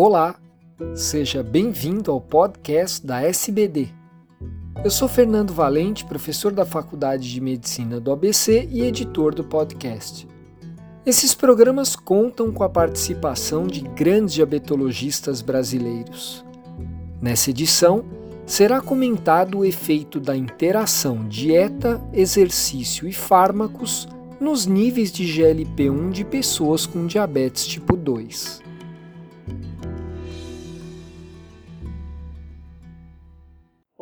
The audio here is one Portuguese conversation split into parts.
Olá, seja bem-vindo ao podcast da SBD. Eu sou Fernando Valente, professor da Faculdade de Medicina do ABC e editor do podcast. Esses programas contam com a participação de grandes diabetologistas brasileiros. Nessa edição, será comentado o efeito da interação dieta, exercício e fármacos nos níveis de GLP-1 de pessoas com diabetes tipo 2.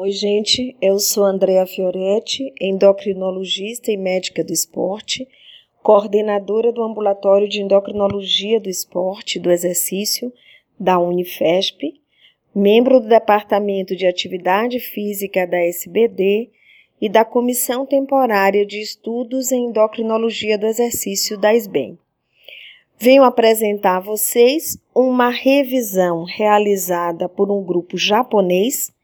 Oi, gente, eu sou Andrea Fioretti, endocrinologista e médica do esporte, coordenadora do Ambulatório de Endocrinologia do Esporte e do Exercício da Unifesp, membro do Departamento de Atividade Física da SBD e da Comissão Temporária de Estudos em Endocrinologia do Exercício da SBEM. Venho apresentar a vocês uma revisão realizada por um grupo japonês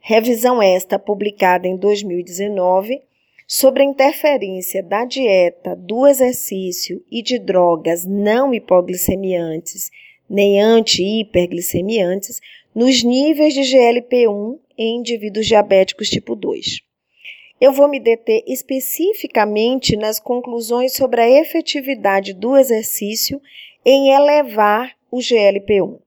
Revisão esta publicada em 2019 sobre a interferência da dieta, do exercício e de drogas não hipoglicemiantes nem anti-hiperglicemiantes nos níveis de GLP-1 em indivíduos diabéticos tipo 2. Eu vou me deter especificamente nas conclusões sobre a efetividade do exercício em elevar o GLP-1.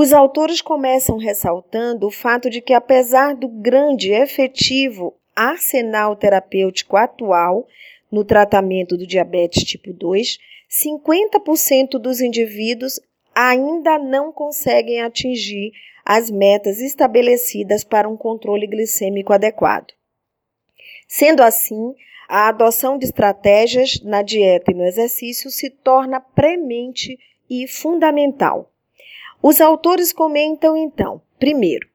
Os autores começam ressaltando o fato de que, apesar do grande e efetivo arsenal terapêutico atual no tratamento do diabetes tipo 2, 50% dos indivíduos ainda não conseguem atingir as metas estabelecidas para um controle glicêmico adequado. Sendo assim, a adoção de estratégias na dieta e no exercício se torna premente e fundamental. Os autores comentam então, primeiro,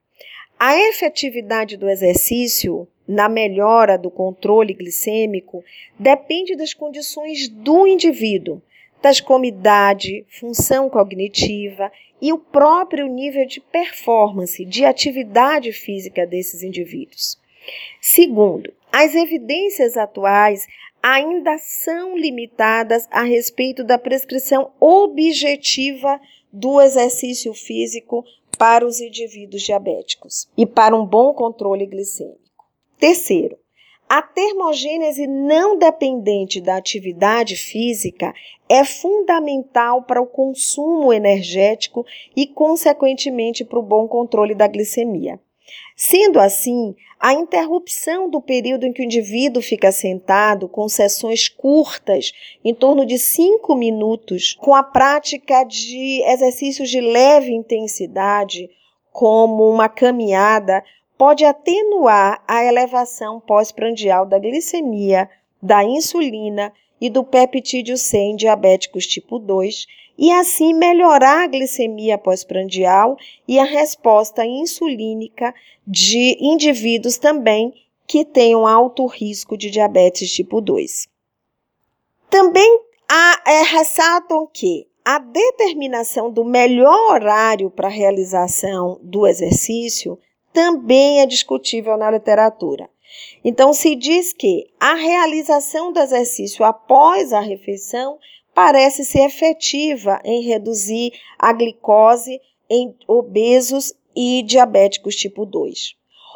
a efetividade do exercício na melhora do controle glicêmico depende das condições do indivíduo, das como idade, função cognitiva e o próprio nível de performance, de atividade física desses indivíduos. Segundo, as evidências atuais ainda são limitadas a respeito da prescrição objetiva do exercício físico para os indivíduos diabéticos e para um bom controle glicêmico. Terceiro, a termogênese não dependente da atividade física é fundamental para o consumo energético e, consequentemente, para o bom controle da glicemia. Sendo assim, a interrupção do período em que o indivíduo fica sentado, com sessões curtas, em torno de 5 minutos, com a prática de exercícios de leve intensidade, como uma caminhada, pode atenuar a elevação pós-prandial da glicemia, da insulina e do peptídeo C em diabéticos tipo 2 e assim melhorar a glicemia pós-prandial e a resposta insulínica de indivíduos também que tenham alto risco de diabetes tipo 2. Também há, é, ressaltam que a determinação do melhor horário para realização do exercício também é discutível na literatura. Então, se diz que a realização do exercício após a refeição parece ser efetiva em reduzir a glicose em obesos e diabéticos tipo 2.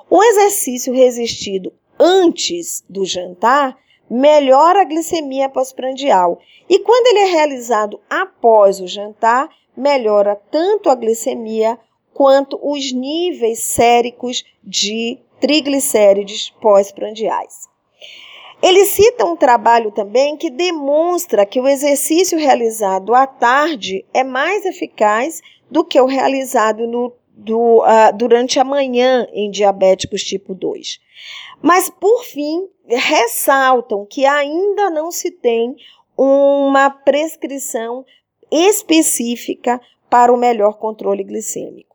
O exercício resistido antes do jantar melhora a glicemia pós-prandial e quando ele é realizado após o jantar, melhora tanto a glicemia quanto os níveis séricos de triglicérides pós-prandiais. Ele cita um trabalho também que demonstra que o exercício realizado à tarde é mais eficaz do que o realizado no, do, uh, durante a manhã em diabéticos tipo 2. Mas, por fim, ressaltam que ainda não se tem uma prescrição específica para o melhor controle glicêmico.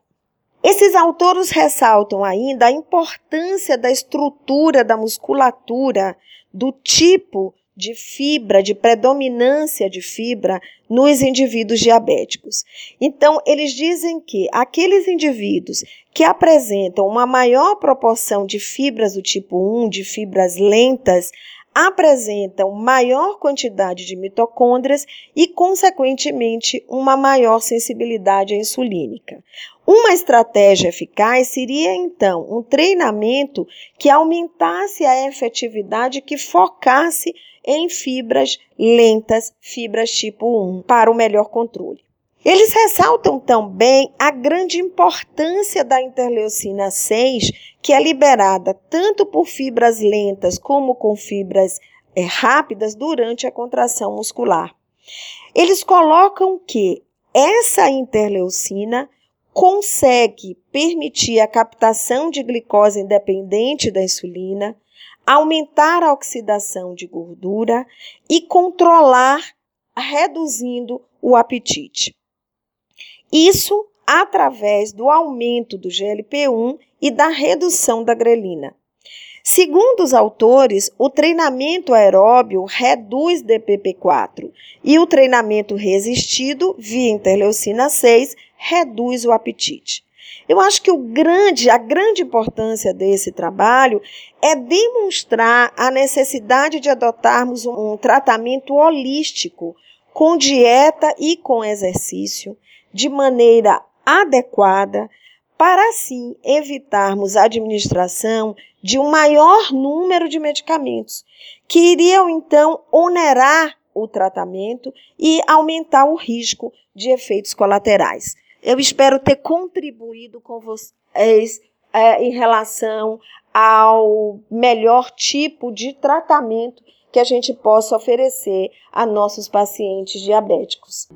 Esses autores ressaltam ainda a importância da estrutura da musculatura, do tipo de fibra, de predominância de fibra nos indivíduos diabéticos. Então, eles dizem que aqueles indivíduos que apresentam uma maior proporção de fibras do tipo 1, de fibras lentas, apresentam maior quantidade de mitocôndrias e, consequentemente, uma maior sensibilidade à insulínica. Uma estratégia eficaz seria, então, um treinamento que aumentasse a efetividade, que focasse em fibras lentas, fibras tipo 1, para o melhor controle. Eles ressaltam também a grande importância da interleucina 6, que é liberada tanto por fibras lentas como com fibras é, rápidas durante a contração muscular. Eles colocam que essa interleucina consegue permitir a captação de glicose independente da insulina, aumentar a oxidação de gordura e controlar, reduzindo o apetite. Isso através do aumento do GLP-1 e da redução da grelina. Segundo os autores, o treinamento aeróbio reduz DPP-4 e o treinamento resistido via interleucina 6 reduz o apetite. Eu acho que o grande, a grande importância desse trabalho é demonstrar a necessidade de adotarmos um, um tratamento holístico com dieta e com exercício de maneira adequada para assim evitarmos a administração de um maior número de medicamentos que iriam então onerar o tratamento e aumentar o risco de efeitos colaterais. Eu espero ter contribuído com vocês é, em relação ao melhor tipo de tratamento que a gente possa oferecer a nossos pacientes diabéticos.